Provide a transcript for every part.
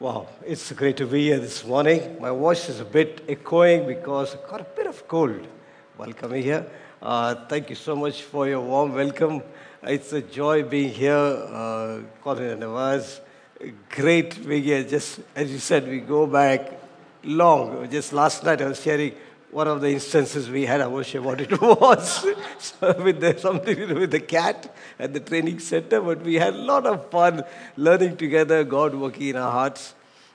Wow, it's great to be here this morning. My voice is a bit echoing because I got a bit of cold while coming here. Uh, thank you so much for your warm welcome. It's a joy being here, uh, Colin Nawaz. Great being here. Just as you said, we go back long. Just last night I was sharing one of the instances we had, I was sure what it was, so with the, something to do with the cat at the training center, but we had a lot of fun learning together, God working in our hearts.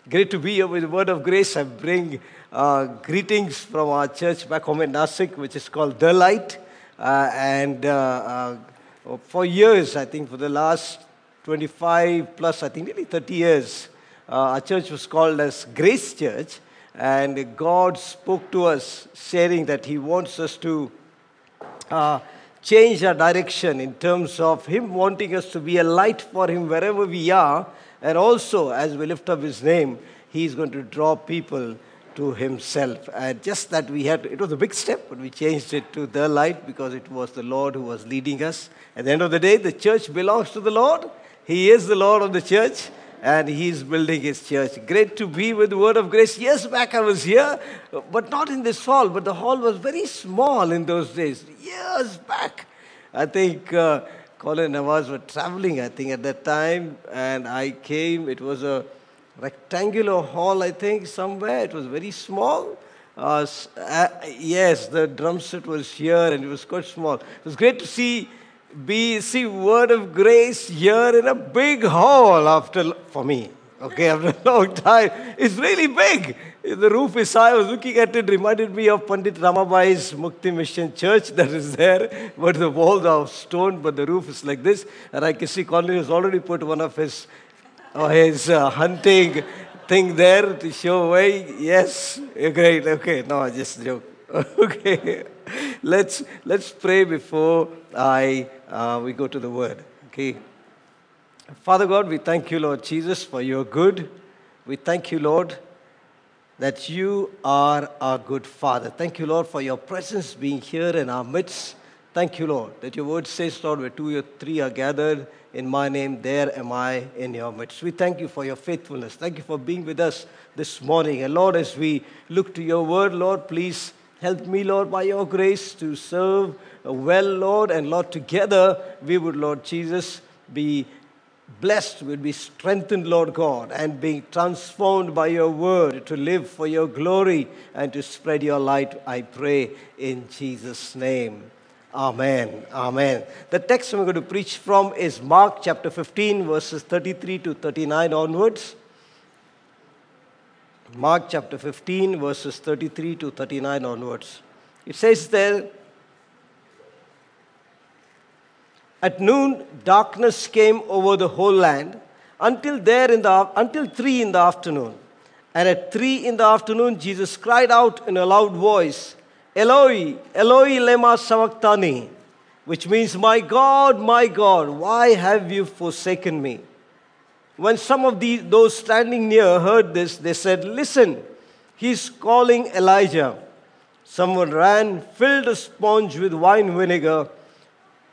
Great to be here with the word of grace. I bring uh, greetings from our church back home in Nasik, which is called The Light. Uh, and uh, uh for years, I think for the last 25 plus, I think nearly 30 years, uh, our church was called as Grace Church. And God spoke to us, sharing that He wants us to uh, change our direction in terms of Him wanting us to be a light for Him wherever we are. And also, as we lift up His name, He's going to draw people to Himself. And just that we had, it was a big step, but we changed it to the light because it was the Lord who was leading us. At the end of the day, the church belongs to the Lord. He is the Lord of the church and he's building his church. Great to be with the Word of Grace. Years back I was here, but not in this hall, but the hall was very small in those days. Years back. I think uh, Colin and Nawaz were traveling, I think, at that time, and I came. It was a rectangular hall, I think, somewhere. It was very small. Uh, uh, yes, the drum set was here and it was quite small. It was great to see BC Word of Grace here in a big hall after, for me, okay, after a long time. It's really big. The roof is high. I was looking at it, reminded me of Pandit Ramabai's Mukti Mission Church that is there, but the walls are of stone, but the roof is like this. And I can see Conley has already put one of his, uh, his uh, hunting thing there to show way. Yes, great. Okay, no, I just joke. okay, let's let's pray before I uh, we go to the word. Okay. Father God, we thank you, Lord Jesus, for your good. We thank you, Lord, that you are our good Father. Thank you, Lord, for your presence being here in our midst. Thank you, Lord, that your word says, Lord, where two or three are gathered in my name, there am I in your midst. We thank you for your faithfulness. Thank you for being with us this morning. And Lord, as we look to your word, Lord, please help me, Lord, by your grace to serve well, Lord. And Lord, together we would, Lord Jesus, be blessed, we'd be strengthened, Lord God, and being transformed by your word to live for your glory and to spread your light, I pray in Jesus' name. Amen. Amen. The text I'm going to preach from is Mark chapter 15, verses 33 to 39 onwards. Mark chapter 15, verses 33 to 39 onwards. It says there, At noon, darkness came over the whole land until there in the until three in the afternoon. And at three in the afternoon, Jesus cried out in a loud voice, Eloi, Eloi lema sabachthani, which means, My God, my God, why have you forsaken me? When some of the, those standing near heard this, they said, Listen, he's calling Elijah. Someone ran, filled a sponge with wine vinegar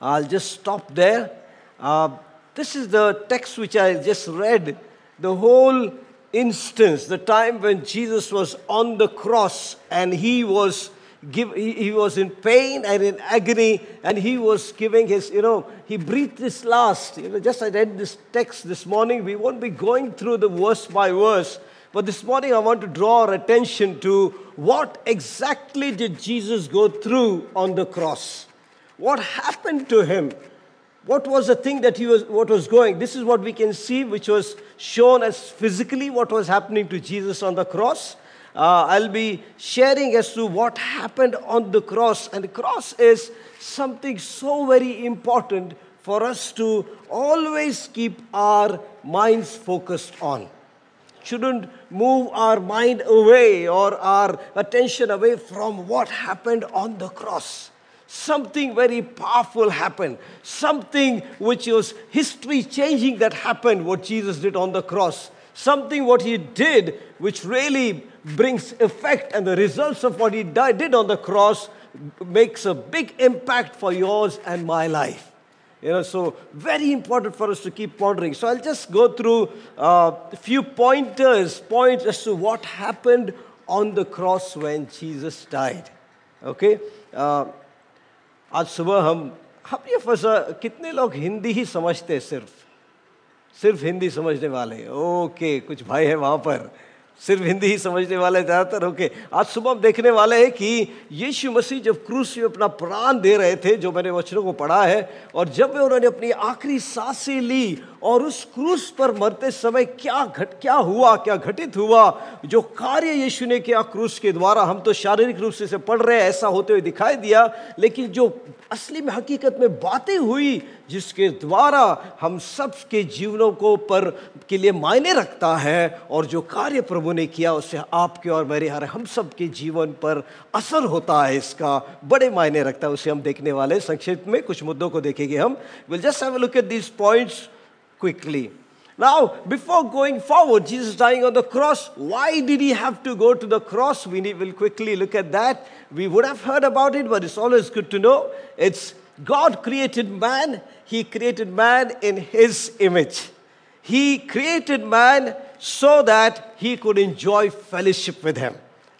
I'll just stop there. Uh, this is the text which I just read. The whole instance, the time when Jesus was on the cross and he was give, he, he was in pain and in agony and he was giving his, you know, he breathed his last. You know, just I read this text this morning. We won't be going through the verse by verse. But this morning I want to draw our attention to what exactly did Jesus go through on the cross. What happened to him? What was the thing that he was, what was going? This is what we can see, which was shown as physically what was happening to Jesus on the cross. Uh, I'll be sharing as to what happened on the cross. And the cross is something so very important for us to always keep our minds focused on. Shouldn't move our mind away or our attention away from what happened on the cross. Something very powerful happened. Something which was history changing that happened, what Jesus did on the cross. Something what he did which really brings effect, and the results of what he did on the cross makes a big impact for yours and my life. You know, so very important for us to keep pondering. So I'll just go through uh, a few pointers, points as to what happened on the cross when Jesus died. Okay? Uh, आज सुबह हम हम ये फंसा, कितने लोग हिंदी ही समझते सिर्फ़? सिर्फ़ हिंदी समझने वाले। ओके, कुछ भाई है वहाँ पर। सिर्फ़ हिंदी ही समझने वाले ज़्यादातर, ओके। आज सुबह हम देखने वाले हैं कि यीशु मसीह जब क्रूस में अपना प्राण दे रहे थे, जो मैंने वचनों को पढ़ा है, और जब वे उन्होंने अपनी आखिरी साँसें ली और उस क्रूस पर मरते समय क्या घट, क्या हुआ, क्या घटित हुआ? जो कार्य यीशु ने किया क्रूस के द्वारा, हम तो शारीरिक रूप से इसे पढ़ रहे हैं, ऐसा होते हुए दिखाई दिया। लेकिन जो असली में हकीकत में बातें हुई, जिसके द्वारा हम सब के जीवनों को पर, के लिए मायने रखता है, और जो कार्य प्रभु ने किया उससे आपके और मेरे हर, हम सब के जीवन पर असर होता है इसका, बड़े मायने रखता है, उसे हम देखने वाले संक्षिप्त में कुछ मुद्दों को देखेंगे हम। Will just have look at this points quickly. Now, before going forward, Jesus dying on the cross, why did he have to go to the cross? We will quickly look at that. We would have heard about it, but it's always good to know. It's God created man, he created man in his image. He created man so that he could enjoy fellowship with him.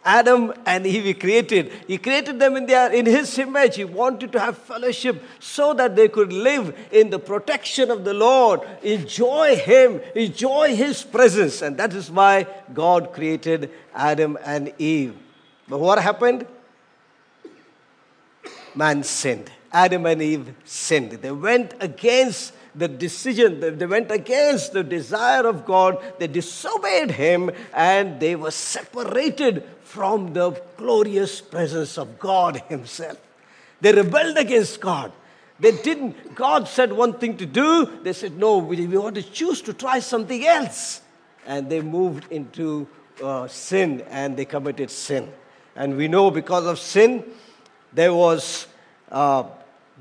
Adam and Eve he created. He created them in, their, in His image. He wanted to have fellowship so that they could live in the protection of the Lord, enjoy Him, enjoy His presence. And that is why God created Adam and Eve. But what happened? Man sinned. Adam and Eve sinned. They went against the decision, they went against the desire of God, they disobeyed Him, and they were separated from the glorious presence of God Himself. They rebelled against God. They didn't, God said one thing to do, they said, no, we, we want to choose to try something else. And they moved into uh, sin and they committed sin. And we know because of sin, there was uh,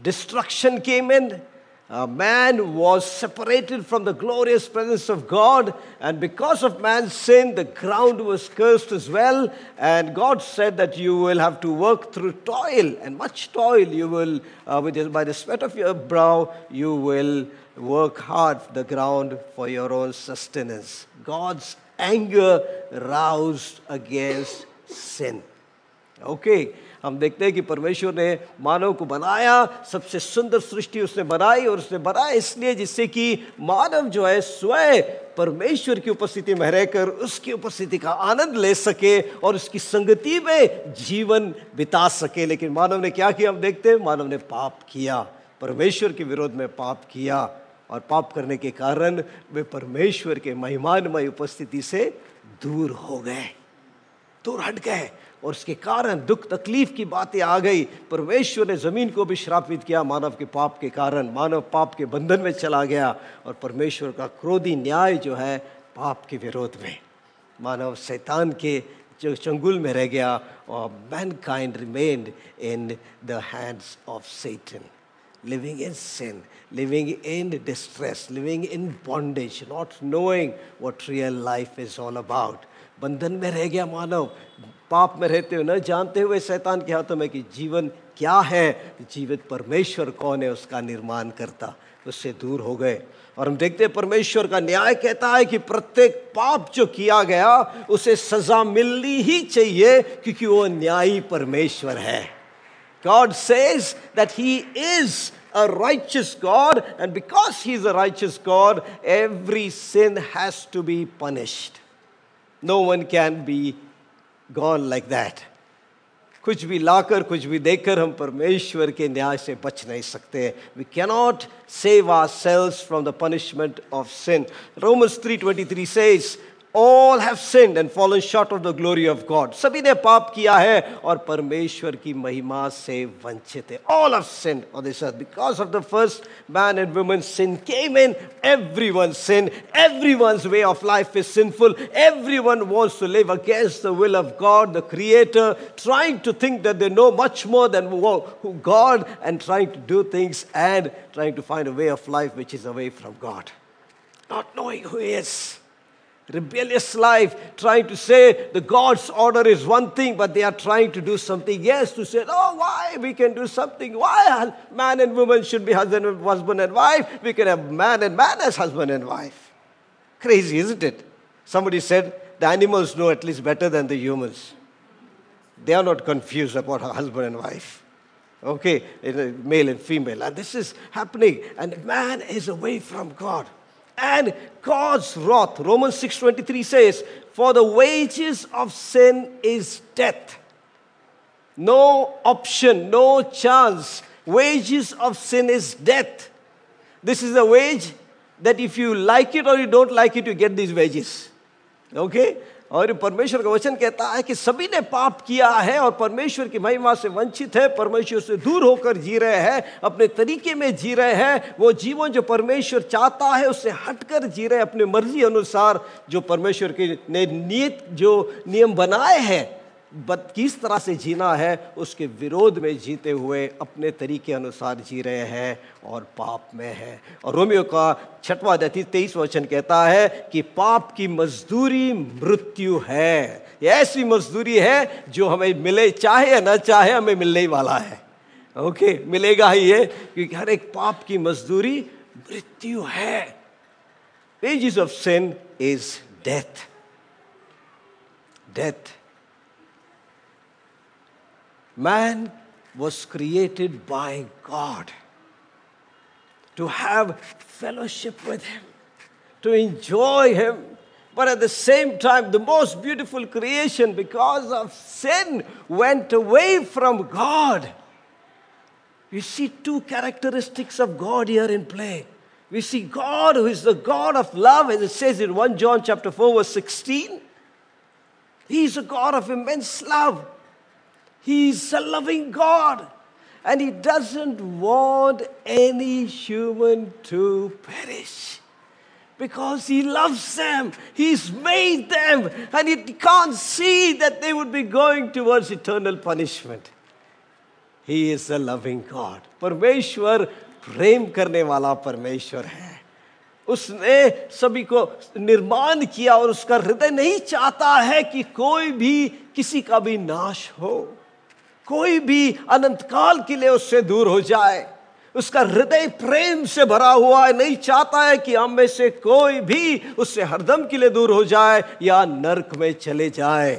destruction came in, uh, man was separated from the glorious presence of God, and because of man's sin, the ground was cursed as well. And God said that you will have to work through toil, and much toil you will, uh, with, by the sweat of your brow, you will work hard the ground for your own sustenance. God's anger roused against sin. Okay. हम देखते हैं कि परमेश्वर ने मानव को बनाया, सबसे सुंदर सृष्टि उसने बनाई और उसने बनाया इसलिए जिससे कि मानव जो है स्वयं परमेश्वर की उपस्थिति में रहकर उसकी उपस्थिति का आनंद ले सके और उसकी संगति में जीवन बिता सके। लेकिन मानव ने क्या किया? हम देखते हैं मानव ने पाप किया, परमेश्वर के विरोध में पाप किया और पाप करने के कारण वे परमेश्वर के महिमानमय उपस्थिति से दूर हो गए। दूर हट गए और उसके कारण दुख तकलीफ़ की बातें आ गई। परमेश्वर ने ज़मीन को भी श्रापित किया मानव के पाप के कारण मानव पाप के बंधन में चला गया और परमेश्वर का क्रोधी न्याय जो है पाप के विरोध में। मानव शैतान के जो चंगुल में रह गया और mankind remained in the hands of Satan living in sin, living in distress, living in bondage, not knowing what real life is all about. बंधन में रह गया मानव। पाप में रहते हुए न जानते हुए शैतान के हाथों में कि जीवन क्या है जीवित परमेश्वर कौन है उसका निर्माण करता उससे दूर हो गए। और हम देखते हैं परमेश्वर का न्याय कहता है कि प्रत्येक पाप जो किया गया उसे सजा मिलनी ही चाहिए क्योंकि वो न्यायी परमेश्वर है। God says that He is a righteous God, and because He is a righteous God, every sin has to be punished. No one can be gone like that. कुछ भी लाकर कुछ भी देकर हम परमेश्वर के न्याय से बच नहीं सकते we cannot save are sales from the punishment of sin Romans 3:23 says all have sinned and fallen short of the glory of God. सभी ने पाप किया है और परमेश्वर की महिमा से वंचित है. All have sinned on this earth. Because of the first man and woman sin came in, everyone sinned. Everyone's way of life is sinful. Everyone wants to live against the will of God, the Creator, trying to think that they know much more than God and trying to do things and trying to find a way of life which is away from God. Not knowing who He is rebellious life, trying to say the God's order is one thing, but they are trying to do something else to say, oh, why we can do something? Why man and woman should be husband and husband and wife? We can have man and man as husband and wife. Crazy, isn't it? Somebody said the animals know at least better than the humans. They are not confused about husband and wife. Okay, male and female. And this is happening. And man is away from God and God's wrath. Romans 6:23 says, "For the wages of sin is death." No option, no chance. Wages of sin is death. This is a wage that if you like it or you don't like it, you get these wages. Okay? और परमेश्वर का वचन कहता है कि सभी ने पाप किया है और परमेश्वर की महिमा से वंचित है, परमेश्वर से दूर होकर जी रहे हैं, अपने तरीके में जी रहे हैं, वो जीवन जो परमेश्वर चाहता है उससे हटकर जी रहे अपने मर्ज़ी अनुसार जो परमेश्वर के ने नियत, जो नियम बनाए हैं। बद किस तरह से जीना है, उसके विरोध में जीते हुए अपने तरीके अनुसार जी रहे हैं और पाप में है। और रोमियो का छठवा अध्याय तेईस वचन कहता है कि पाप की मजदूरी मृत्यु है। ऐसी मजदूरी है जो हमें मिले, चाहे या ना चाहे, हमें मिलने ही वाला है। ओके, मिलेगा ही ये क्योंकि हर एक पाप की मजदूरी मृत्यु है। Wages of sin is death death Man was created by God to have fellowship with Him, to enjoy Him. But at the same time, the most beautiful creation, because of sin, went away from God. We see two characteristics of God here in play. We see God who is the God of love, as it says in 1 John chapter 4, verse 16. He is a God of immense love. He's a loving God. And He doesn't want any human to perish because He loves them. He's made them. And He can't see that they would be going towards eternal punishment. He is a loving God. परमेश्वर प्रेम करने वाला परमेश्वर है उसने सभी को निर्माण किया और उसका हृदय नहीं चाहता है कि कोई भी किसी का भी नाश हो कोई भी अनंत काल के लिए उससे दूर हो जाए उसका हृदय प्रेम से भरा हुआ है नहीं चाहता है कि हम में से कोई भी उससे हरदम के लिए दूर हो जाए या नरक में चले जाए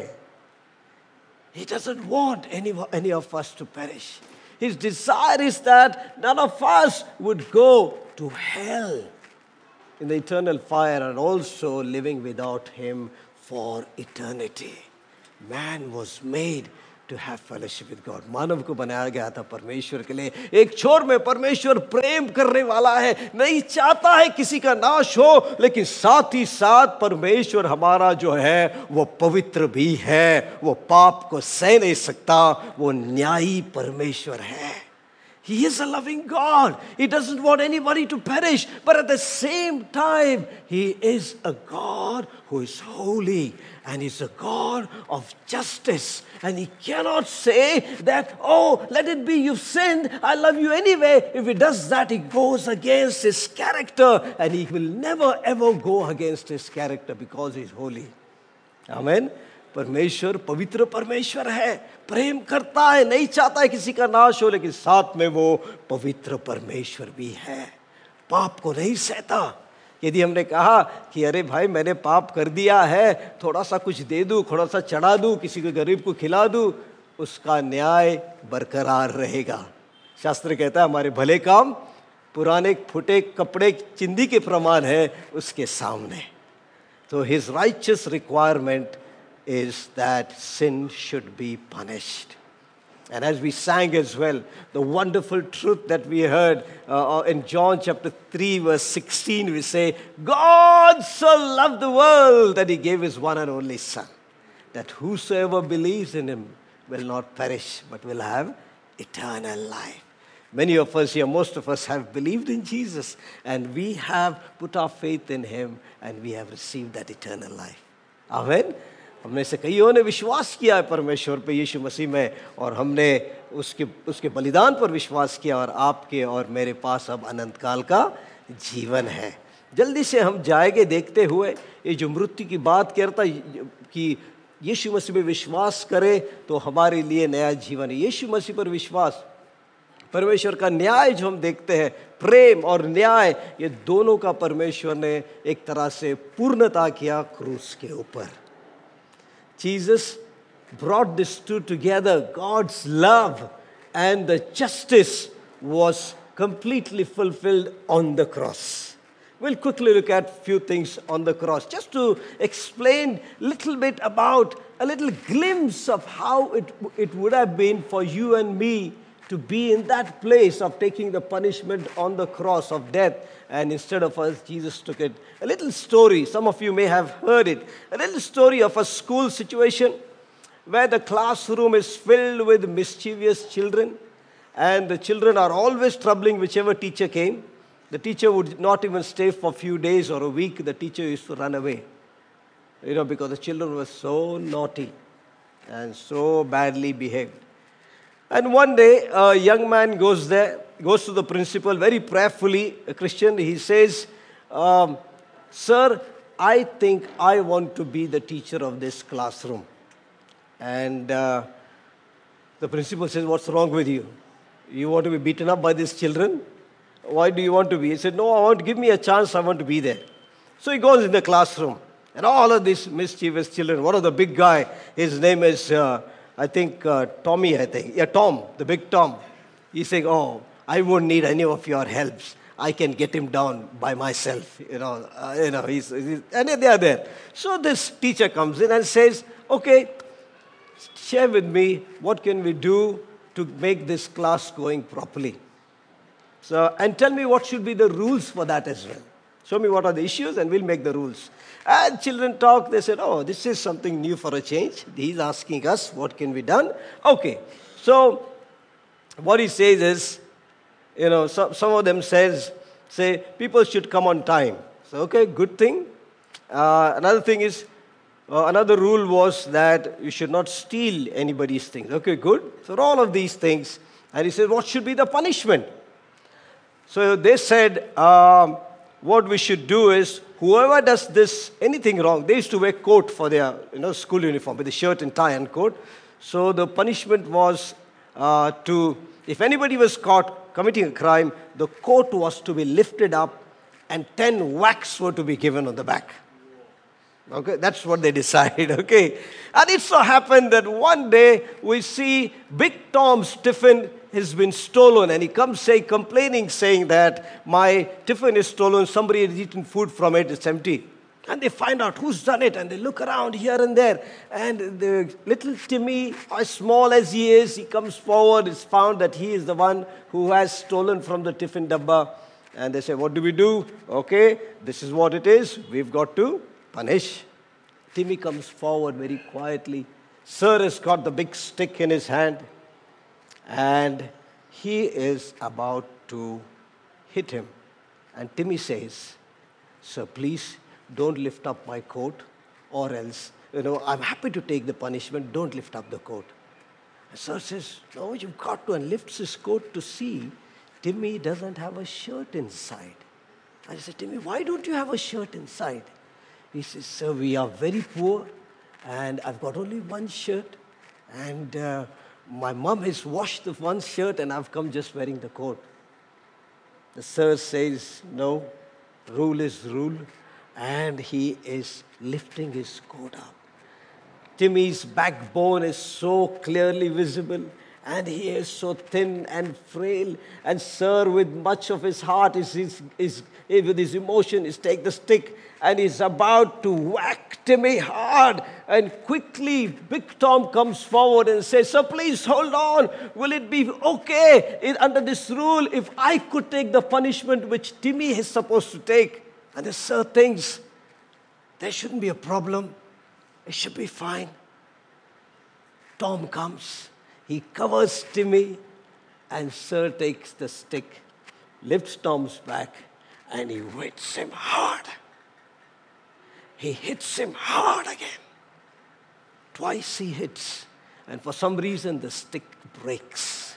He doesn't want any, any of us to perish. His desire is that none of us would go to hell in the eternal fire and also living without Him for eternity. Man was made to have fellowship with God मानव को बनाया गया था परमेश्वर के लिए। एक छोर में परमेश्वर प्रेम करने वाला है। नहीं चाहता है किसी का नाश हो लेकिन साथ ही साथ परमेश्वर हमारा जो है वो पवित्र भी है। वो पाप को सह नहीं सकता। वो न्यायी परमेश्वर है। He is a loving God. He doesn't want anybody to perish. But at the same time, He is a God who is holy. and He's a God of justice. And He cannot say that, oh, let it be, you've sinned, I love you anyway. If He does that, He goes against His character, and He will never ever go against His character because He's holy. Amen. परमेश्वर पवित्र परमेश्वर है प्रेम करता है नहीं चाहता है किसी का नाश हो लेकिन साथ में वो पवित्र परमेश्वर भी है पाप को नहीं सहता यदि हमने कहा कि अरे भाई, मैंने पाप कर दिया है, थोड़ा सा कुछ दे दूँ, थोड़ा सा चढ़ा दूँ, किसी को गरीब को खिला दूँ, उसका न्याय बरकरार रहेगा। शास्त्र कहता है, हमारे भले काम, पुराने फुटे कपड़े चिंदी के प्रमाण है उसके सामने। तो his righteous requirement is that sin should be punished And as we sang as well, the wonderful truth that we heard uh, uh in John chapter 3, verse 16, we say, God so loved the world that he gave his one and only Son, that whosoever believes in him will not perish, but will have eternal life. Many of us here, most of us have believed in Jesus, and we have put our faith in him, and we have received that eternal life. Amen. हमने से कईयों ने विश्वास किया है परमेश्वर पे, यीशु मसीह में, और हमने उसके उसके बलिदान पर विश्वास किया और आपके और मेरे पास अब अनंत काल का जीवन है। जल्दी से हम जाएँगे देखते हुए, ये जो मृत्यु की बात करता कि यीशु मसीह में विश्वास करें तो हमारे लिए नया जीवन है। यीशु मसीह पर विश्वास, परमेश्वर का न्याय जो हम देखते हैं, प्रेम और न्याय, ये दोनों का परमेश्वर ने एक तरह से पूर्णता किया क्रूस के ऊपर। Jesus brought these two together. God's love and the justice was completely fulfilled on the cross. We'll quickly look at a few things on the cross just to explain a little bit about a little glimpse of how it, it would have been for you and me to be in that place of taking the punishment on the cross of death. And instead of us, Jesus took it. A little story, some of you may have heard it. A little story of a school situation where the classroom is filled with mischievous children. And the children are always troubling whichever teacher came. The teacher would not even stay for a few days or a week. The teacher used to run away. You know, because the children were so naughty and so badly behaved. And one day, a young man goes there, goes to the principal very prayerfully, a Christian. He says, um, Sir, I think I want to be the teacher of this classroom. And uh, the principal says, What's wrong with you? You want to be beaten up by these children? Why do you want to be? He said, No, I want to give me a chance, I want to be there. So he goes in the classroom. And all of these mischievous children, one of the big guy, his name is uh, I think uh, Tommy, I think. Yeah, Tom, the big Tom. He's saying, Oh, I won't need any of your helps. I can get him down by myself. You know, uh, you know he's, he's, and they are there. So this teacher comes in and says, Okay, share with me what can we do to make this class going properly. So, and tell me what should be the rules for that as well. Show me what are the issues and we'll make the rules. And children talk, they said, oh, this is something new for a change. He's asking us, what can be done? Okay, so what he says is, you know, some, some of them says, say, people should come on time. So, okay, good thing. Uh, another thing is, uh, another rule was that you should not steal anybody's things. Okay, good. So all of these things. And he said, what should be the punishment? So they said, um, what we should do is whoever does this anything wrong, they used to wear coat for their you know school uniform with a shirt and tie and coat. So the punishment was uh, to if anybody was caught committing a crime, the coat was to be lifted up and ten whacks were to be given on the back. Okay, that's what they decide. Okay, and it so happened that one day we see Big Tom's tiffin has been stolen. And he comes say, complaining, saying that my tiffin is stolen, somebody has eaten food from it, it's empty. And they find out who's done it, and they look around here and there. And the little Timmy, as small as he is, he comes forward. It's found that he is the one who has stolen from the tiffin dabba. And they say, What do we do? Okay, this is what it is. We've got to punish. Timmy comes forward very quietly. Sir has got the big stick in his hand and he is about to hit him. And Timmy says, Sir, please don't lift up my coat, or else, you know, I'm happy to take the punishment, don't lift up the coat. And Sir says, No, you've got to, and lifts his coat to see Timmy doesn't have a shirt inside. I said, Timmy, why don't you have a shirt inside? He says, Sir, we are very poor, and I've got only one shirt, and uh, my mom has washed the one shirt and I've come just wearing the coat. The sir says, No, rule is rule. And he is lifting his coat up. Timmy's backbone is so clearly visible. And he is so thin and frail. And Sir, with much of his heart, is, is, is, eh, with his emotion, is take the stick and is about to whack Timmy hard. And quickly, Big Tom comes forward and says, Sir, please hold on. Will it be okay under this rule if I could take the punishment which Timmy is supposed to take? And the Sir thinks, there shouldn't be a problem. It should be fine. Tom comes he covers Timmy, and Sir takes the stick, lifts Tom's back, and he hits him hard. He hits him hard again. Twice he hits, and for some reason the stick breaks.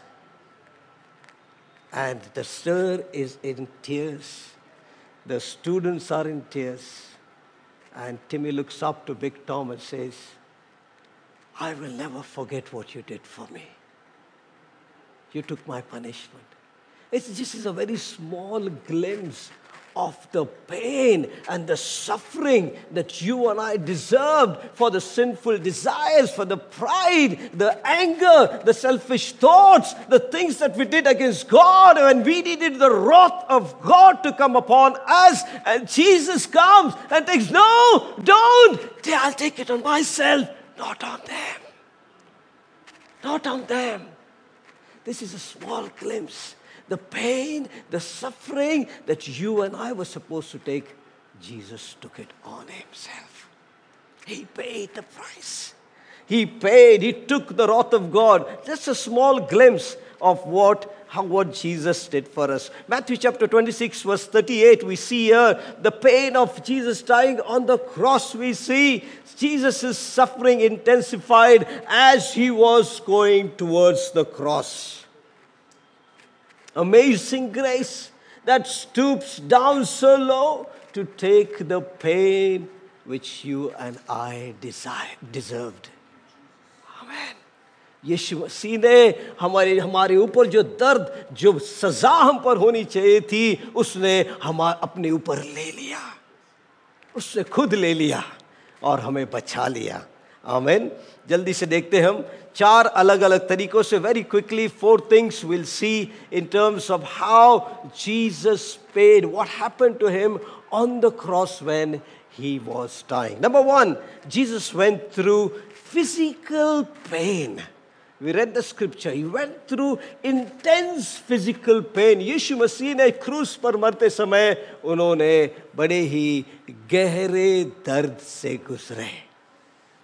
And the sir is in tears. The students are in tears. And Timmy looks up to Big Tom and says, I will never forget what you did for me. You took my punishment. It's just a very small glimpse of the pain and the suffering that you and I deserved for the sinful desires, for the pride, the anger, the selfish thoughts, the things that we did against God, and we needed the wrath of God to come upon us. And Jesus comes and takes, No, don't! I'll take it on myself. Not on them. Not on them. This is a small glimpse. The pain, the suffering that you and I were supposed to take, Jesus took it on himself. He paid the price. He paid, he took the wrath of God. Just a small glimpse of what how, what Jesus did for us. Matthew chapter 26, verse 38, we see here the pain of Jesus dying on the cross. We see Jesus' suffering intensified as he was going towards the cross. Amazing grace that stoops down so low to take the pain which you and I deserved. Amen. यीशु मसीह ने हमारे हमारे ऊपर जो दर्द, जो सजा हम पर होनी चाहिए थी, उसने हम अपने ऊपर ले लिया। उससे खुद ले लिया और हमें बचा लिया। आमेन। जल्दी से देखते हम। चार अलग अलग तरीकों से very quickly four things will see in terms of how Jesus paid what happened to him on the cross when he was dying. Number 1 jesus went through physical pain. we read the scripture. He went through intense physical pain. Yishu Masih ने क्रूस पर मरते समय उन्होंने बड़े ही गहरे दर्द से गुजरे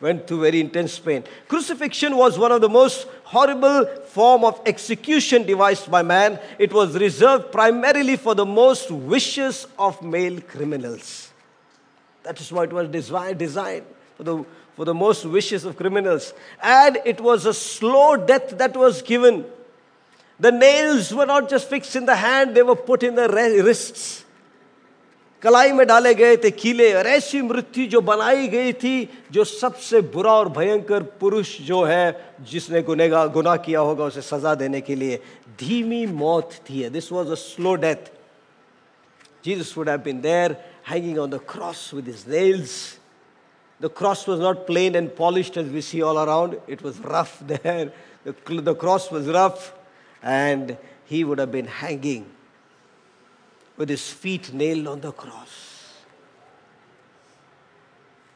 went through very intense pain. Crucifixion was one of the most horrible form of execution devised by man. It was reserved primarily for the most vicious of male criminals. That is why it was designed for the for the most vicious of criminals. And it was a slow death that was given. The nails were not just fixed in the hand, they were put in the wrists. कलाई में डाले गए थे कीले और ऐसी मृत्यु जो बनाई गई थी जो सबसे बुरा और भयंकर पुरुष जो है जिसने गुनेगा गुनाह किया होगा उसे सजा देने के लिए धीमी मौत थी this was a slow death Jesus would have been there hanging on the cross with his nails the cross was not plain and polished as we see all around. It was rough there. The, the cross was rough, and he would have been hanging with his feet nailed on the cross,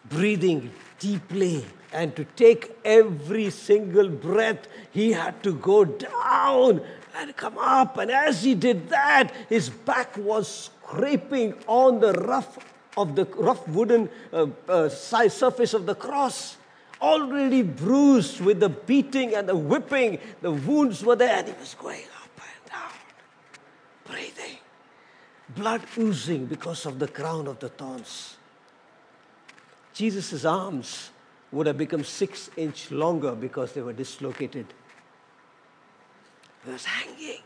breathing deeply. And to take every single breath, he had to go down and come up. And as he did that, his back was scraping on the rough of the rough wooden uh, uh, surface of the cross, already bruised with the beating and the whipping. The wounds were there, and he was going up and down, breathing, blood oozing because of the crown of the thorns. Jesus' arms would have become six inch longer because they were dislocated. He was hanging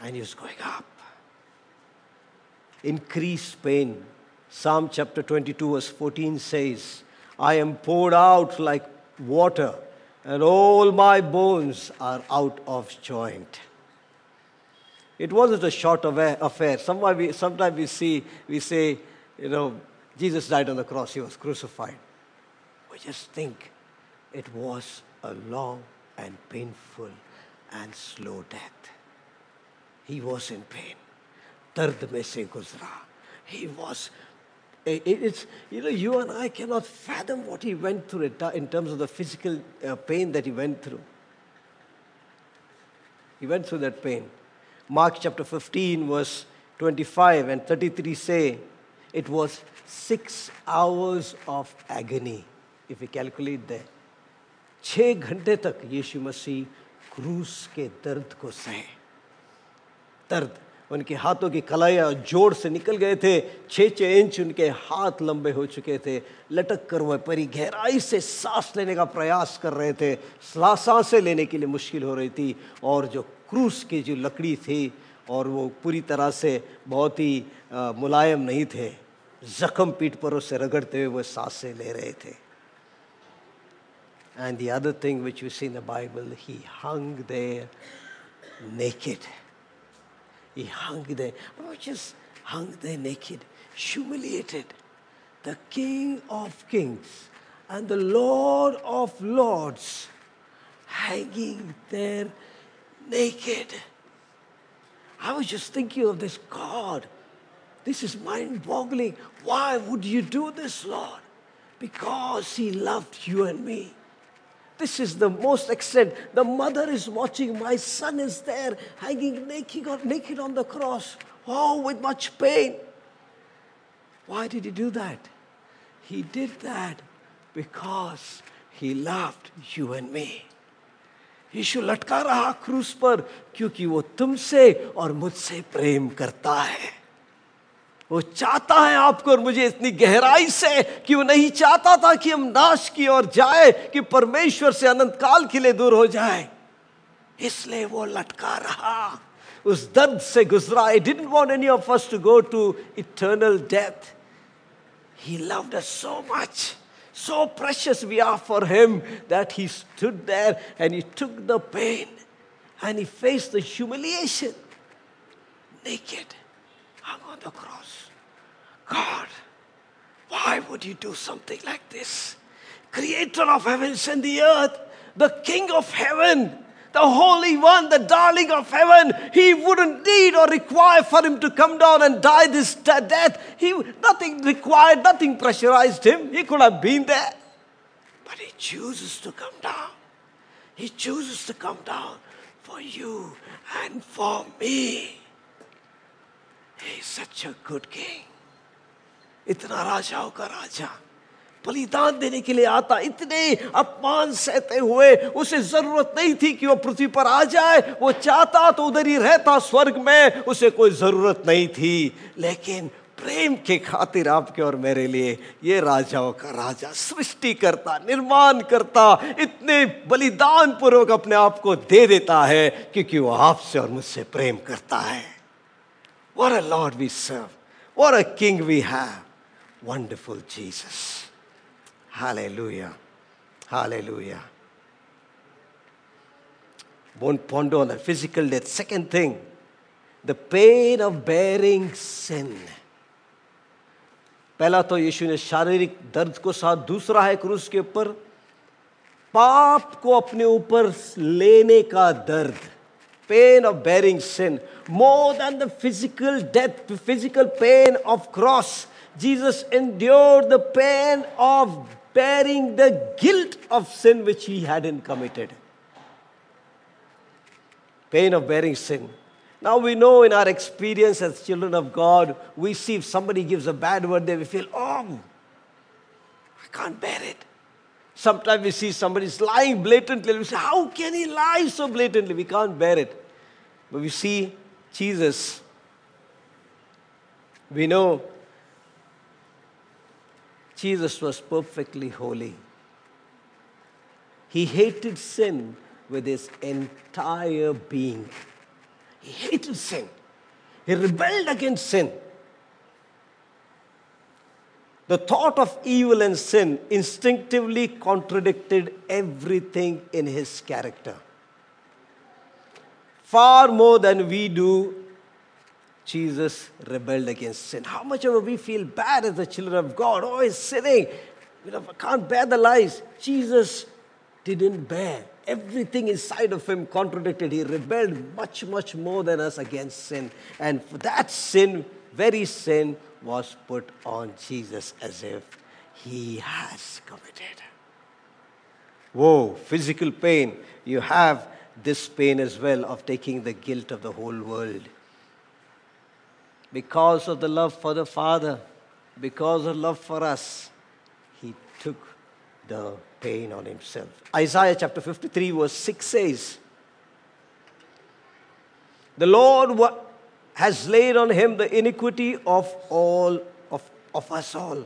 and he was going up increased pain. Psalm chapter 22, verse 14 says, I am poured out like water, and all my bones are out of joint. It wasn't a short affair. Sometimes we, sometimes we see, we say, you know, Jesus died on the cross, he was crucified. We just think it was a long and painful and slow death. He was in pain. Dard mein se guzra. He was it's you know you and I cannot fathom what he went through in terms of the physical uh, pain that he went through. He went through that pain. Mark chapter 15, verse 25 and 33 say it was six hours of agony, if we calculate that. छः घंटे तक यीशु मसीह क्रूस के दर्द को सहे दर्द उनके हाथों की कलाइयाँ जोड़ से निकल गए थे। छः छः इंच उनके हाथ लंबे हो चुके थे। लटक कर वह परी गहराई से सांस लेने का प्रयास कर रहे थे। साँसें लेने के लिए मुश्किल हो रही थी और जो क्रूस की जो लकड़ी थी और वो पूरी तरह से बहुत ही मुलायम नहीं थे। जख्म पीठ पर उसे रगड़ते हुए वह साँसें ले रहे थे। And the other thing which we see in the Bible, he hung there naked. He hung there, not just hung there naked, humiliated. The King of Kings and the Lord of Lords hanging there naked. I was just thinking of this God. This is mind boggling. Why would you do this, Lord? Because He loved you and me. This is the most extent. The mother is watching. My son is there, hanging naked on, naked on the cross. Oh, with much pain. Why did he do that? He did that because he loved you and me. Yishu लटका रहा क्रूस पर क्योंकि वो तुमसे और मुझसे प्रेम करता है वो चाहता है आपको और मुझे इतनी गहराई से कि वो नहीं चाहता था कि हम नाश की ओर जाए, कि परमेश्वर से अनंत काल के लिए दूर हो जाए। इसलिए वो लटका रहा। उस दर्द से गुजरा। I didn't want any of us to go to eternal death he us so much so precious we are for him, that he stood there and he took the pain and he faced the humiliation naked. Hung on the cross God, why would you do something like this? Creator of heavens and the earth, the King of heaven, the Holy One, the darling of heaven, he wouldn't need or require for him to come down and die this death. He, nothing required, nothing pressurized him. He could have been there. But he chooses to come down. He chooses to come down for you and for me. Such a good king. इतना राजाओं का राजा। बलिदान देने के लिए आता, इतने अपमान सहते हुए, उसे ज़रूरत नहीं थी कि वो पृथ्वी पर आ जाए। वो चाहता तो उधर ही रहता, स्वर्ग में उसे कोई ज़रूरत नहीं थी। लेकिन प्रेम के खातिर आपके और मेरे लिए ये राजाओं का राजा, सृष्टि करता, निर्माण करता, इतने बलिदान पूर्वक अपने आप को दे देता है क्योंकि वो आपसे और मुझसे प्रेम करता है। What a Lord we serve. What a King we have. Wonderful Jesus. Hallelujah. Hallelujah. Won't ponder on the physical death. Second thing, the pain of bearing sin. पहला तो यीशु ने शारीरिक दर्द को साथ दूसरा है क्रूस के ऊपर पाप को अपने ऊपर लेने का दर्द pain of bearing sin, more than the physical death, the physical pain of cross. Jesus endured the pain of bearing the guilt of sin which he hadn't committed. Pain of bearing sin. Now we know in our experience as children of God, we see if somebody gives a bad word, they feel, oh, I can't bear it. Sometimes we see somebody's lying blatantly. We say, how can he lie so blatantly? We can't bear it. But we see Jesus. We know Jesus was perfectly holy. He hated sin with his entire being. He hated sin. He rebelled against sin. The thought of evil and sin instinctively contradicted everything in his character. Far more than we do Jesus rebelled against sin. How much ever we feel bad as the children of God. Oh, he's sinning. You know, I can't bear the lies. Jesus didn't bear everything inside of him contradicted. He rebelled much, much more than us against sin. And for that sin, very sin, was put on Jesus as if he has committed. Whoa, physical pain. You have this pain as well of taking the guilt of the whole world. Because of the love for the Father, because of love for us, he took the pain on himself. Isaiah chapter 53, verse 6 says, The Lord has laid on him the iniquity of all of, of us all.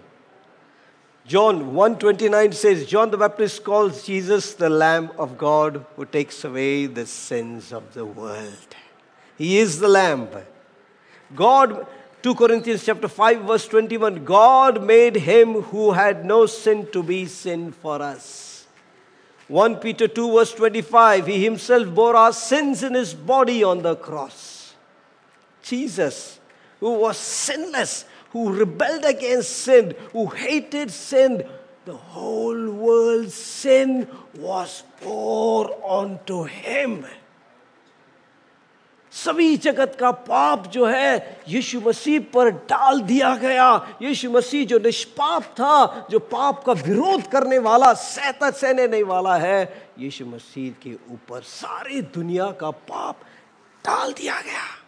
John 129 says John the Baptist calls Jesus the lamb of God who takes away the sins of the world. He is the lamb. God 2 Corinthians chapter 5 verse 21 God made him who had no sin to be sin for us. 1 Peter 2 verse 25 he himself bore our sins in his body on the cross. Jesus who was sinless who rebelled against sin, who hated sin, the whole world's sin was poured onto him. सभी जगत का पाप जो है यीशु मसीह पर डाल दिया गया यीशु मसीह जो निष्पाप था जो पाप का विरोध करने वाला सहता सहने नहीं वाला है यीशु मसीह के ऊपर सारी दुनिया का पाप डाल दिया गया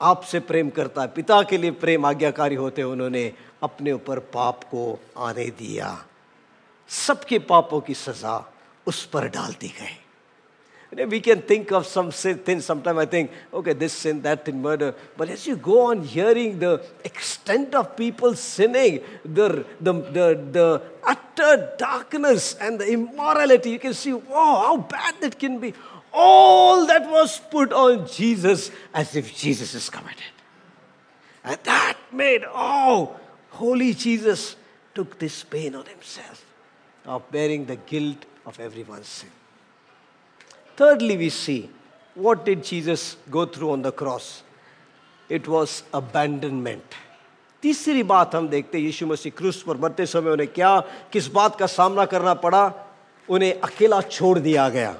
आपसे प्रेम करता है, पिता के लिए प्रेम आज्ञाकारी होते उन्होंने अपने ऊपर पाप को आने दिया। सबके पापों की सजा उस पर डाल दी गई we can think of some sin I think okay this sin that in murder but as you go on hearing the extent of people sinning the darkness and the immorality you can see वो how bad that can be all that was put on Jesus as if Jesus is committed. And that made, oh, holy Jesus took this pain on himself of bearing the guilt of everyone's sin. Thirdly, we see what did Jesus go through on the cross? It was abandonment. तीसरी बात हम देखते यीशु मसीह क्रूस पर मरते समय उन्हें क्या किस बात का सामना करना पड़ा उन्हें अकेला छोड़ दिया गया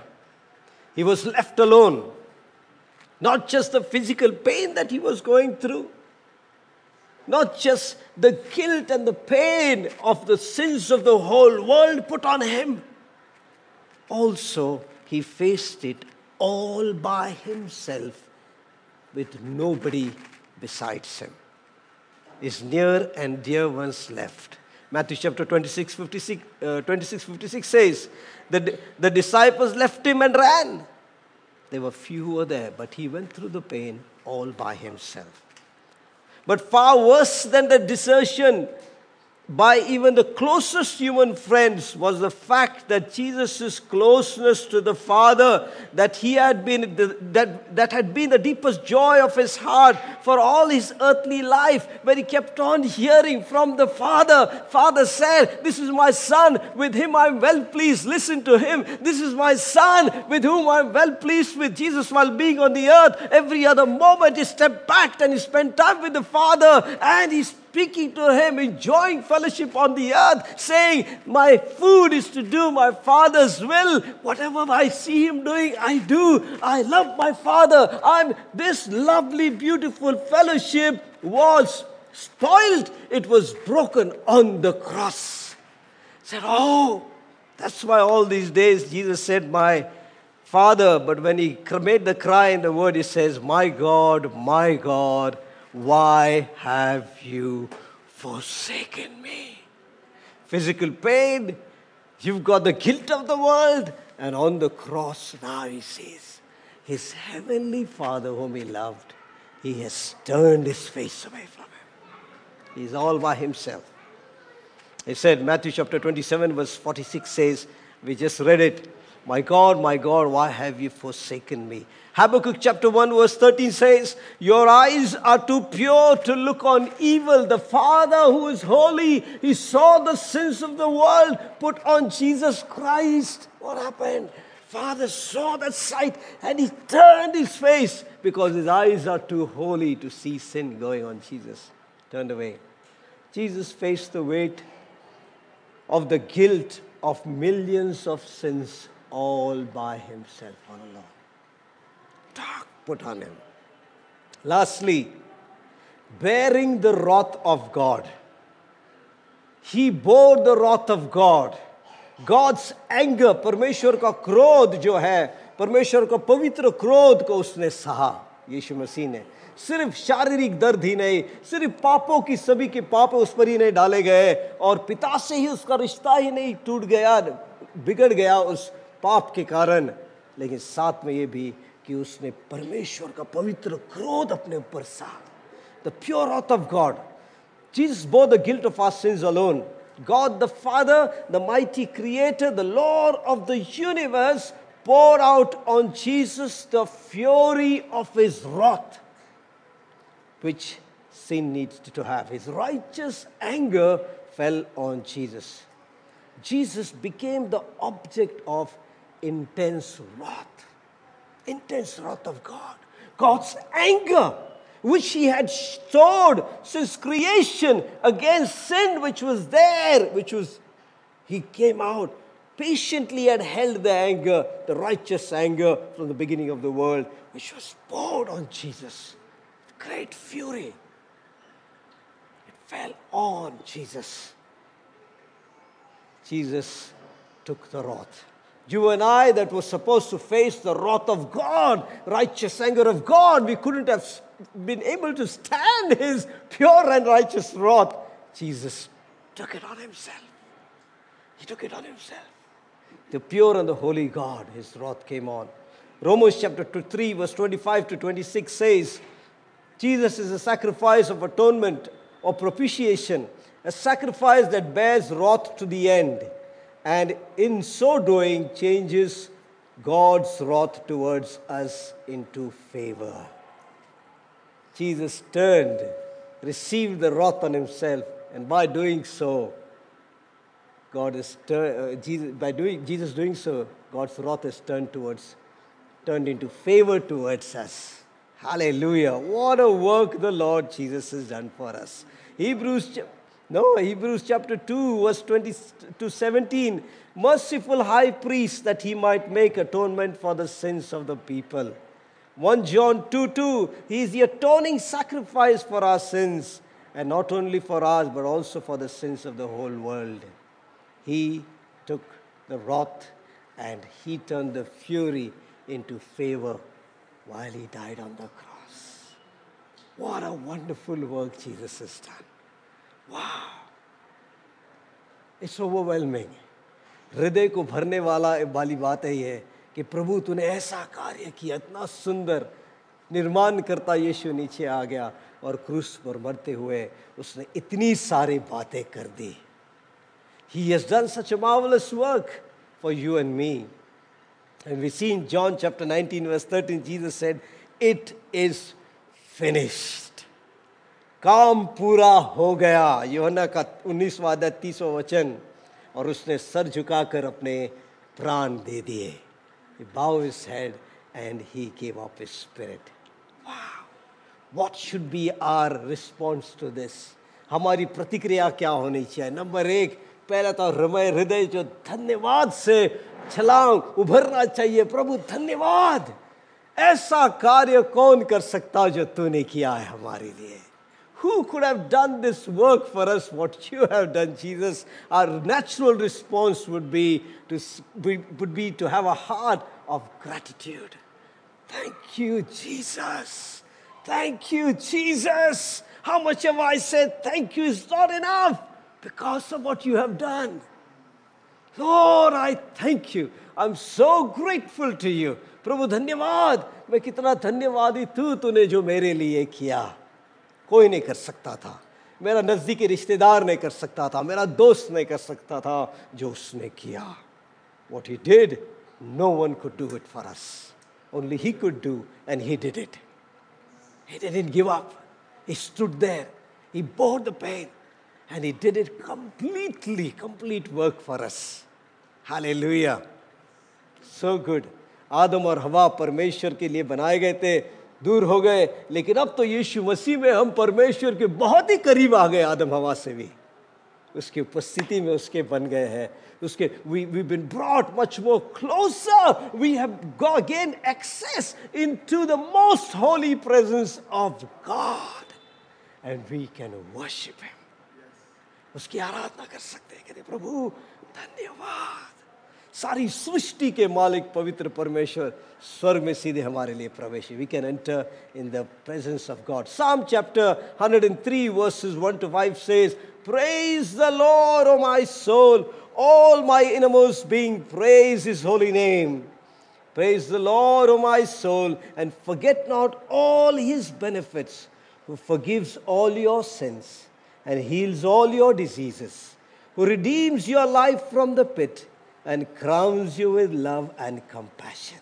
he was left alone. Not just the physical pain that he was going through, not just the guilt and the pain of the sins of the whole world put on him. Also, he faced it all by himself with nobody besides him. His near and dear ones left. Matthew chapter 26, 56, uh, 26, 56 says, the, the disciples left him and ran. There were few who were there, but he went through the pain all by himself. But far worse than the desertion by even the closest human friends was the fact that Jesus' closeness to the Father, that he had been the, that, that had been the deepest joy of his heart for all his earthly life, where he kept on hearing from the Father. Father said, This is my son, with him I'm well pleased. Listen to him. This is my son, with whom I'm well pleased with Jesus while being on the earth. Every other moment he stepped back and he spent time with the Father and he speaking to him, enjoying fellowship on the earth, saying, My food is to do my Father's will. Whatever I see him doing, I do. I love my Father. I'm this lovely, beautiful fellowship was spoiled. It was broken on the cross. Said, Oh, that's why all these days Jesus said, My Father, but when he made the cry in the word, he says, My God, my God, why have you forsaken me? Physical pain, you've got the guilt of the world, and on the cross now he sees his heavenly Father whom he loved. He has turned his face away from him. He's all by himself. He said, Matthew chapter 27, verse 46 says, we just read it. My God, my God, why have you forsaken me? Habakkuk chapter 1 verse 13 says, Your eyes are too pure to look on evil. The Father who is holy, he saw the sins of the world put on Jesus Christ. What happened? Father saw that sight and he turned his face because his eyes are too holy to see sin going on Jesus. Turned away. Jesus faced the weight of the guilt of millions of sins all by himself all alone. Dark put on him. Lastly, bearing the wrath of God. He bore the wrath of God. God's anger, परमेश्वर का क्रोध जो है परमेश्वर का पवित्र क्रोध को उसने सहा यीशु मसीह ने सिर्फ़ शारीरिक दर्द ही नहीं सिर्फ़ पापों की सभी के पाप उस पर ही नहीं डाले गए और पिता से ही उसका रिश्ता ही नहीं टूट गया बिगड़ गया उस पाप के कारण लेकिन साथ में ये भी कि उसने परमेश्वर का पवित्र क्रोध अपने ऊपर सा the pure wrath of God Jesus bore the guilt of our sins alone. God the Father, the mighty Creator, the Lord of the universe, poured out on Jesus the fury of His wrath, which sin needs to have. His righteous anger fell on Jesus. Jesus became the object of intense wrath, intense wrath of God, God's anger which he had stored since creation against sin which was there, which was, he came out patiently and held the anger, the righteous anger from the beginning of the world, which was poured on Jesus. With great fury. It fell on Jesus. Jesus took the wrath. You and I, that was supposed to face the wrath of God, righteous anger of God, we couldn't have been able to stand his pure and righteous wrath. Jesus took it on himself. He took it on himself. The pure and the holy God, his wrath came on. Romans chapter 3, verse 25 to 26 says, Jesus is a sacrifice of atonement or propitiation, a sacrifice that bears wrath to the end, and in so doing changes God's wrath towards us into favor. Jesus turned, received the wrath on himself, and by doing so, God is tur- uh, Jesus, by doing Jesus doing so, God's wrath is turned towards, turned into favor towards us. Hallelujah! What a work the Lord Jesus has done for us. Hebrews, no, Hebrews chapter two, verse twenty to seventeen. Merciful high priest that he might make atonement for the sins of the people. 1 John 2 2, He is the atoning sacrifice for our sins, and not only for ours, but also for the sins of the whole world. He took the wrath and He turned the fury into favor while He died on the cross. What a wonderful work Jesus has done. वाह it's overwhelming हृदय को भरने वाला वाली बात है ये कि प्रभु, तूने ऐसा कार्य किया, इतना सुंदर निर्माण करता यीशु नीचे आ गया और क्रूस पर मरते हुए उसने इतनी सारी बातें कर दी। He has done such a marvellous work for you and me and we seen John chapter 19 verse 13 Jesus said it is finished काम पूरा हो गया। योना का उन्नीसवा अध्याय, तीसवा वचन, और उसने सर झुकाकर अपने प्राण दे दिए। Bowed his head and he gave up his spirit. Wow. What should be our response हमारी प्रतिक्रिया क्या होनी चाहिए? नंबर एक, पहला तो हृदय हृदय जो धन्यवाद से छलांग उभरना चाहिए। प्रभु, धन्यवाद! ऐसा कार्य कौन कर सकता जो तूने किया है हमारे लिए? Who could have done this work for us, what you have done, Jesus? Our natural response would be to, s- be- would be to have a heart of gratitude. Thank you, Jesus. Thank you, Jesus. How much have I said thank you is not enough because of what you have done. Lord, I thank you. I'm so grateful to you. प्रभु धन्यवाद मैं कितना धन्यवादी तू तूने जो मेरे लिए किया कोई नहीं कर सकता था। मेरा नज़दीकी रिश्तेदार नहीं कर सकता था। मेरा दोस्त नहीं कर सकता था जो उसने किया। What he did no one could do it for us only he could do and he did it he did give up he stood there he bore the pain and he did it completely, complete work for us. Hallelujah. So good. Adam और हवा परमेश्वर के लिए बनाए गए थे। दूर हो गए। लेकिन अब तो यीशु मसीह में हम परमेश्वर के बहुत ही करीब आ गए आदम हवा से भी। उसकी उपस्थिति में उसके बन गए हैं। उसके we we been brought much more closer we have gain access into the most holy presence of God and we can worship him उसकी आराधना कर सकते हैं, प्रभु, धन्यवाद। सारी सृष्टि के मालिक पवित्र परमेश्वर स्वर्ग में सीधे हमारे लिए प्रवेश we can enter in the presence of God साम chapter 103 versus 1 to 5 says praise the Lord oh my soul all my innermost being praise his holy name praise the lord o my soul and forget not all his benefits who forgives all your sins and heals all your diseases who redeems your life from the pit and crowns you with love and compassion,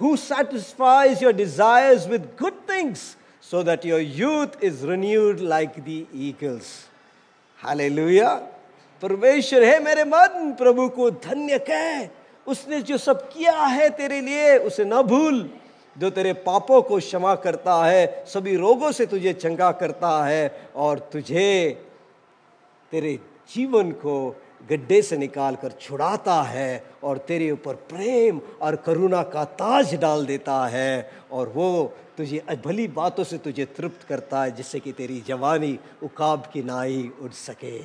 who satisfies your desires with good things so that your youth is renewed like the eagles. Hallelujah. परमेश्वर है मेरे मन प्रभु को धन्य कह उसने जो सब किया है तेरे लिए उसे न भूल जो तेरे पापों को क्षमा करता है सभी रोगों से तुझे चंगा करता है और तुझे तेरे जीवन को गड्ढे से निकाल कर छुड़ाता है और तेरे ऊपर प्रेम और करुणा का ताज डाल देता है और वो तुझे भली बातों से तुझे तृप्त करता है जिससे कि तेरी जवानी उकाब की नाई उड़ सके।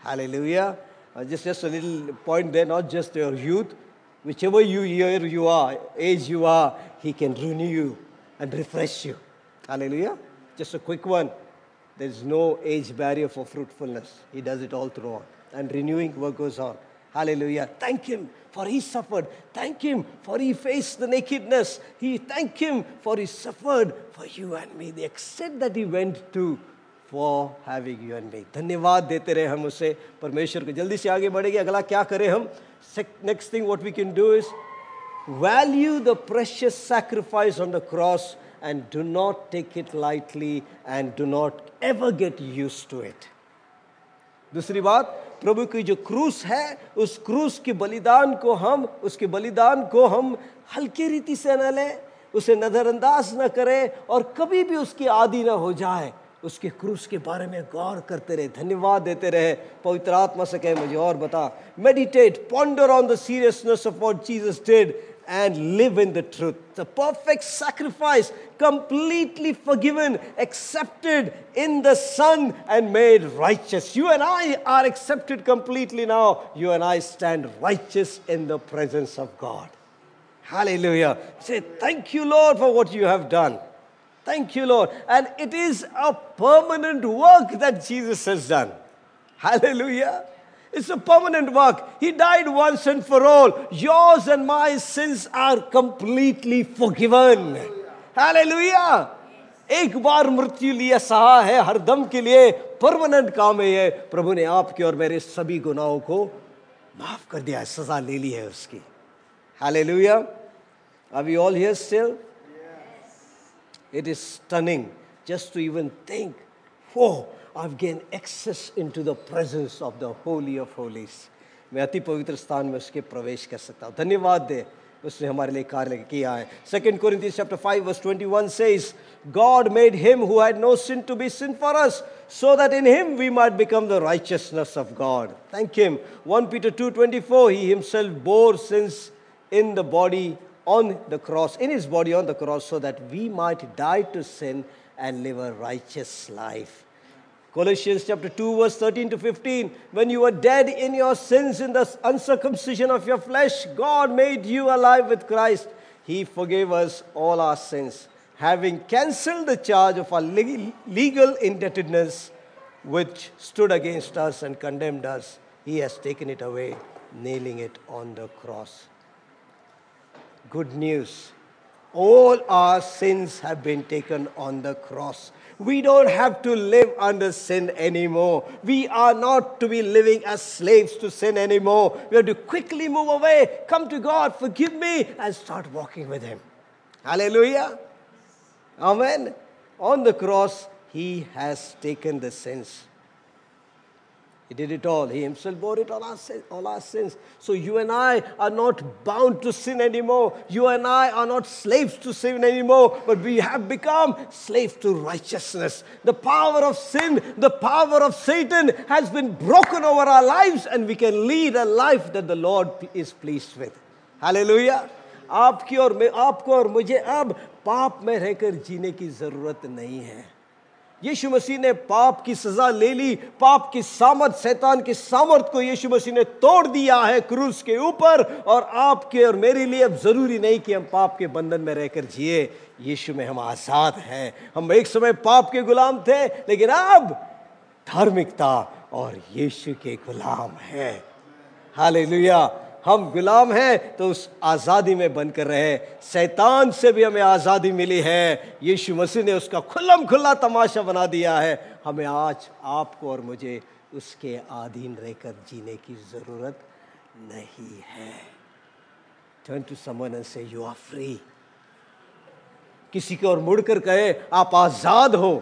हाल लुया जिससे Sunil point they not just your youth whichever you your you are age you are he can renew you and refresh you hallelujah just a quick one there is no age barrier for fruitfulness he does it all throughout and renewing work goes on. Hallelujah. Thank Him for He suffered. Thank Him for He faced the nakedness. He thank Him for He suffered for you and me. The extent that He went to for having you and me. धन्यवाद देते रहे हम उसे परमेश्वर को जल्दी से आगे बढ़ेंगे अगला क्या करें हम next thing what we can do is value the precious sacrifice on the cross and do not take it lightly and do not ever get used to it. दूसरी बात प्रभु की जो क्रूस है, उस क्रूस के बलिदान को हम, उसके बलिदान को हम हल्के रीति से न लें, उसे नज़रअंदाज न करें और कभी भी उसकी आदि न हो जाए। उसके क्रूस के बारे में गौर करते रहे, धन्यवाद देते रहे। पवित्र आत्मा से कहे, मुझे और बता। Meditate ponder on the seriousness of what Jesus did and live in the truth. The perfect sacrifice, completely forgiven, accepted in the Son, and made righteous. You and I are accepted completely now. You and I stand righteous in the presence of God. Hallelujah. Say, Thank you, Lord, for what you have done. Thank you, Lord. And it is a permanent work that Jesus has done. Hallelujah. It's a permanent work. He died once and for all. Yours and my sins are completely forgiven. Hallelujah. एक बार मृत्यु लिया सहा है हर दम के लिए permanent काम है प्रभु ने आपके और मेरे सभी गुनाहों को माफ़ कर दिया है सजा ले ली है उसकी हालेलुया अब you all here still it is turning just to even think हो I've gained access into the presence of the Holy of Holies. मैं अति पवित्र स्थान में उसके प्रवेश कर सकता हूँ धन्यवाद दे उसने हमारे लिए कार्य किया है second Corinthians chapter 5 verse 21 says God made him who had no sin to be sin for us so that in him we might become the righteousness of God thank him 1 Peter 2:24 he himself bore sins in the body on the cross in his body on the cross so that we might die to sin and live a righteous life Colossians chapter 2, verse 13 to 15. When you were dead in your sins, in the uncircumcision of your flesh, God made you alive with Christ. He forgave us all our sins, having cancelled the charge of our legal indebtedness which stood against us and condemned us. He has taken it away, nailing it on the cross. Good news. All our sins have been taken on the cross. We don't have to live under sin anymore. We are not to be living as slaves to sin anymore. We have to quickly move away, come to God, forgive me, and start walking with Him. Hallelujah. Amen. On the cross, He has taken the sins. He did it all. He himself bore it all our, sin, all our sins. So you and I are not bound to sin anymore. You and I are not slaves to sin anymore, but we have become slaves to righteousness. The power of sin, the power of Satan has been broken over our lives, and we can lead a life that the Lord is pleased with. Hallelujah. आपकी और मैं आपको और मुझे अब पाप में रहकर जीने की जरूरत नहीं है यीशु मसीह ने पाप की सजा ले ली, पाप की सामर्थ, शैतान की सामर्थ को यीशु मसीह ने तोड़ दिया है क्रूस के ऊपर, और आपके और मेरे लिए अब ज़रूरी नहीं कि हम पाप के बंधन में रहकर जिए। यीशु में हम आज़ाद हैं। हम एक समय पाप के गुलाम थे, लेकिन अब धार्मिकता और यीशु के गुलाम हैं। हालेलुया। हम गुलाम हैं तो उस आज़ादी में बनकर रहे। शैतान से भी हमें आज़ादी मिली है। यीशु मसीह ने उसका खुल्लम खुला तमाशा बना दिया है। हमें आज आपको और मुझे उसके अधीन रहकर जीने की ज़रूरत नहीं है। Turn to someone say you are free किसी की ओर मुड़कर कहे, आप आज़ाद हो।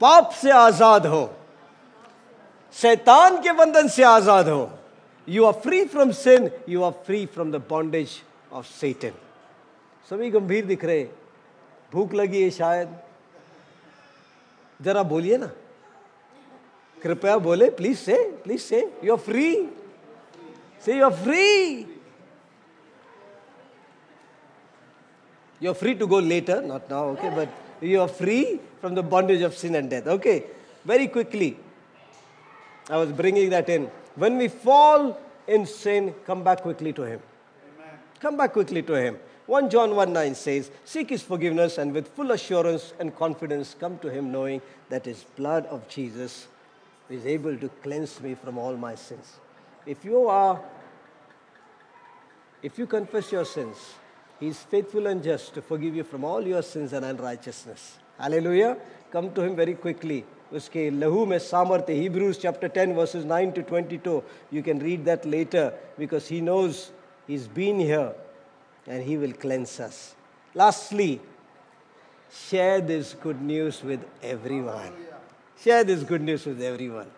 पाप से आज़ाद हो। शैतान के बंधन से आज़ाद हो। You are free from sin, you are free from the bondage of Satan. सभी गंभीर दिख रहे भूख लगी है शायद जरा बोलिए ना कृपया बोले please say please say you are free say you are free you are free to go later not now okay but you are free from the bondage of sin and death okay very quickly I was bringing that in When we fall in sin, come back quickly to Him. Amen. Come back quickly to Him. 1 John 1 9 says, Seek His forgiveness and with full assurance and confidence come to Him, knowing that His blood of Jesus is able to cleanse me from all my sins. If you are, if you confess your sins, He is faithful and just to forgive you from all your sins and unrighteousness. Hallelujah. Come to Him very quickly. उसके लहू में सामर्थ्य Hebrews chapter 10 versus 9 to 22 you can read that later because he knows he's been here and he will cleanse us lastly share this good news with everyone share this good news with everyone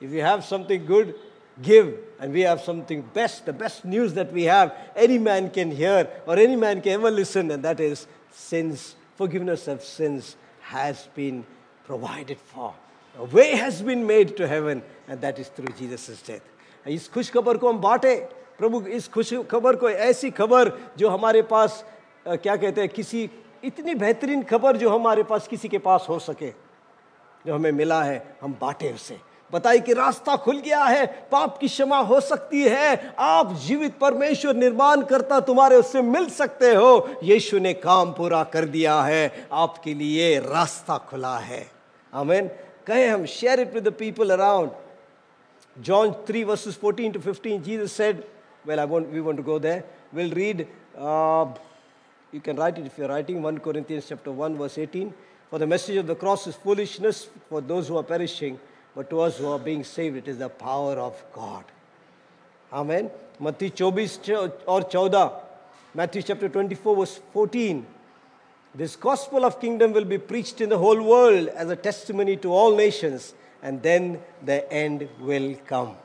if you have something good give and we have something best the best news that we have any man can hear or any man can ever listen and that is sins forgiveness of sins has been provided for. A way has been made to heaven, and that is through Jesus' death. इस खुश खबर को हम बांटे प्रभु इस खुश खबर को ऐसी खबर जो हमारे पास क्या कहते हैं किसी इतनी बेहतरीन खबर जो हमारे पास किसी के पास हो सके जो हमें मिला है हम बांटे उसे बताई कि रास्ता खुल गया है पाप की क्षमा हो सकती है आप जीवित परमेश्वर निर्माण करता तुम्हारे उससे मिल सकते हो यीशु ने काम पूरा कर दिया है आपके लिए रास्ता खुला है Amen. Come, share it with the people around. John 3, verses 14 to 15, Jesus said, Well, I won't, we want to go there. We'll read, uh, you can write it if you're writing, 1 Corinthians chapter 1, verse 18. For the message of the cross is foolishness for those who are perishing, but to us who are being saved, it is the power of God. Amen. Matthew 24 or 14, Matthew chapter 24, verse 14. This gospel of kingdom will be preached in the whole world as a testimony to all nations, and then the end will come.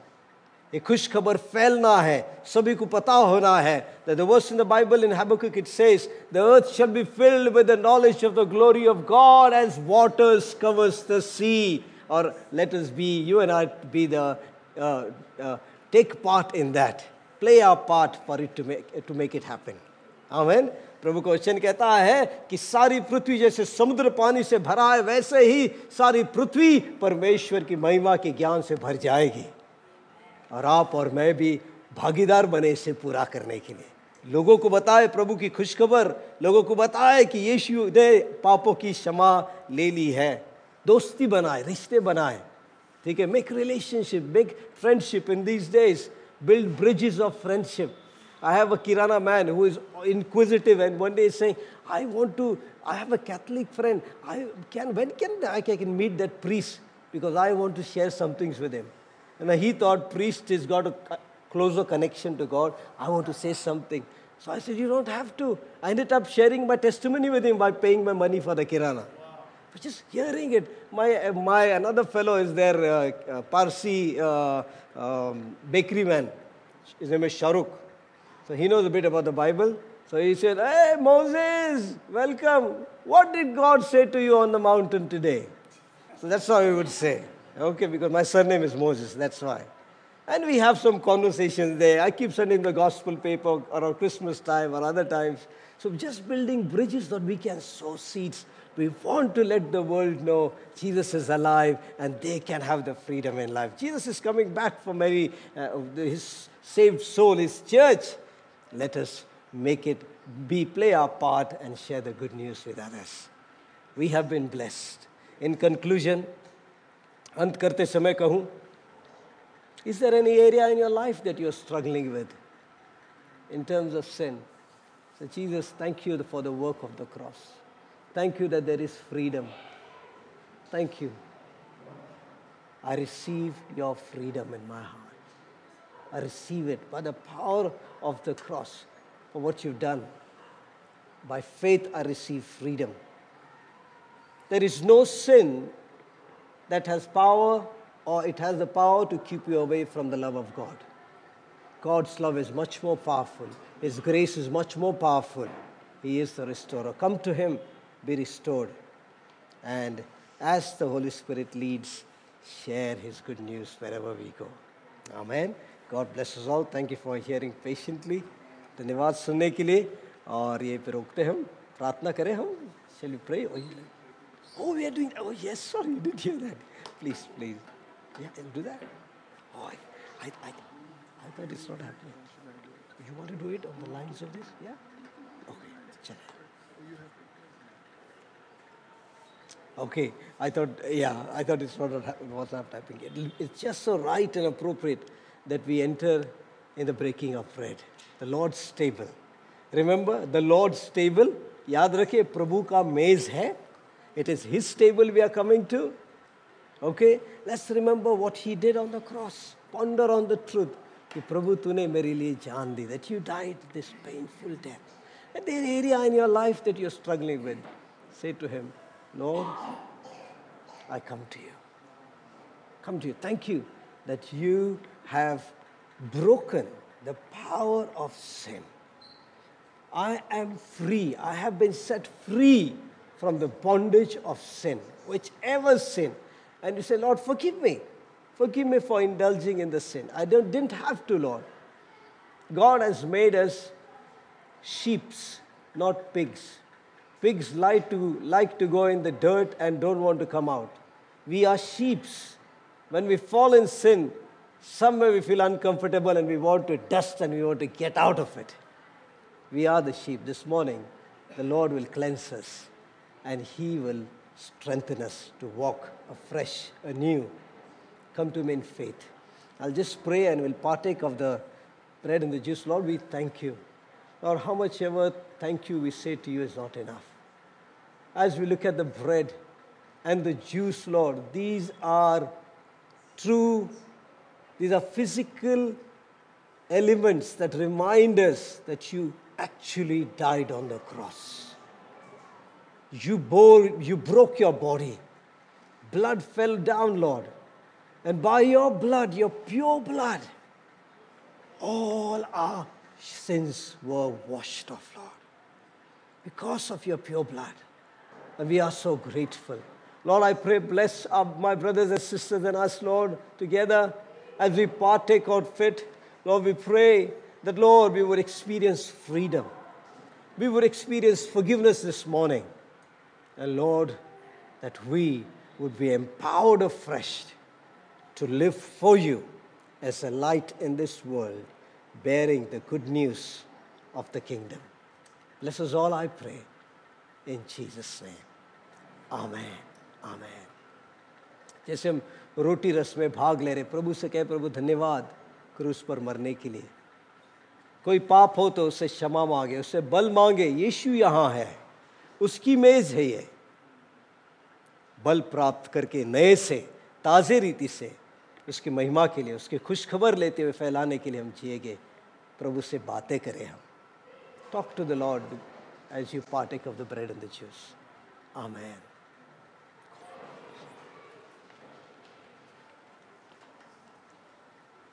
A खुश खबर फैलना है सभी को पता होना है that the verse in the Bible in Habakkuk it says the earth shall be filled with the knowledge of the glory of God as waters covers the sea or let us be you and I be the uh, uh, take part in that play our part for it to make to make it happen amen प्रभु का वचन कहता है कि सारी पृथ्वी जैसे समुद्र पानी से भरा है, वैसे ही सारी पृथ्वी परमेश्वर की महिमा के ज्ञान से भर जाएगी। और आप और मैं भी भागीदार बने इसे पूरा करने के लिए। लोगों को बताए प्रभु की खुशखबर, लोगों को बताए कि यीशु ने पापों की क्षमा ले ली है। दोस्ती बनाए, रिश्ते बनाए। ठीक है make relationship make friendship in these days build bridges of friendship I have a Kirana man who is inquisitive and one day is saying, I want to, I have a Catholic friend. I can, when can I can meet that priest? Because I want to share some things with him. And he thought priest has got a closer connection to God. I want to say something. So I said, you don't have to. I ended up sharing my testimony with him by paying my money for the Kirana. But just hearing it, my, my another fellow is there, uh, uh, Parsi uh, um, bakery man. His name is Sharuk. So he knows a bit about the Bible. So he said, Hey, Moses, welcome. What did God say to you on the mountain today? So that's how he would say. Okay, because my surname is Moses, that's why. And we have some conversations there. I keep sending the gospel paper around Christmas time or other times. So just building bridges that we can sow seeds. We want to let the world know Jesus is alive and they can have the freedom in life. Jesus is coming back for Mary, uh, his saved soul, his church. Let us make it be, play our part and share the good news with others. We have been blessed. In conclusion, अंत करते समय कहूँ is there any area in your life that you're struggling with in terms of sin? So, Jesus, thank you for the work of the cross. Thank you that there is freedom. Thank you. I receive your freedom in my heart. I receive it by the power of the cross for what you've done. By faith, I receive freedom. There is no sin that has power or it has the power to keep you away from the love of God. God's love is much more powerful. His grace is much more powerful. He is the restorer. Come to Him, be restored. And as the Holy Spirit leads, share His good news wherever we go. Amen. God bless us all. Thank you for hearing patiently. धन्यवाद सुनने के लिए और ये पे रोकते हम प्रार्थना करें हम चलिए pray Oh, we are doing. Oh, yes, sorry, you didn't hear that. Please, please. Yeah, and do that. Oh, I, I, I, I thought it's not happening. You want to do it on the lines of this? Yeah? Okay, Okay, I thought, yeah, I thought it's not what's not happening. It's just so right and appropriate that we enter in the breaking of bread. The Lord's table. Remember, the Lord's table, याद रखिए प्रभु का मेज है it is His table we are coming to. Okay? Let's remember what He did on the cross. Ponder on the truth. कि प्रभु तूने मेरे लिए जान दी that you died this painful death. And the area in your life that you're struggling with, say to Him, Lord, I come to you. Come to you. Thank you that you have broken the power of sin. I am free. I have been set free from the bondage of sin, whichever sin. And you say, Lord, forgive me. Forgive me for indulging in the sin. I didn't have to, Lord. God has made us sheeps, not pigs. Pigs like to, like to go in the dirt and don't want to come out. We are sheeps. When we fall in sin, somewhere we feel uncomfortable and we want to dust and we want to get out of it. We are the sheep. This morning, the Lord will cleanse us and He will strengthen us to walk afresh, anew. Come to me in faith. I'll just pray and we'll partake of the bread and the juice. Lord, we thank you. Lord, how much ever thank you we say to you is not enough. As we look at the bread and the juice, Lord, these are true, these are physical elements that remind us that you actually died on the cross. You bore, you broke your body. Blood fell down, Lord. And by your blood, your pure blood, all our sins were washed off, Lord. Because of your pure blood. And we are so grateful. Lord, I pray, bless our, my brothers and sisters and us, Lord, together as we partake out fit. Lord, we pray that, Lord, we would experience freedom. We would experience forgiveness this morning. And Lord, that we would be empowered afresh to live for you as a light in this world, bearing the good news of the kingdom. Bless us all, I pray, in Jesus' name. Amen. Amen. जैसे हम रोटी रस में भाग ले रहे, प्रभु से कहे, प्रभु धन्यवाद क्रूस पर मरने के लिए। कोई पाप हो तो उससे क्षमा मांगे, उससे बल मांगे, यीशु यहाँ है, उसकी मेज है ये। बल प्राप्त करके नए से, ताज़े रीति से, उसकी महिमा के लिए, उसकी खुशखबर लेते हुए, फैलाने के लिए हम जिएगे प्रभु से बातें करें हम। Talk to the Lord as you partake of the bread and the juice amen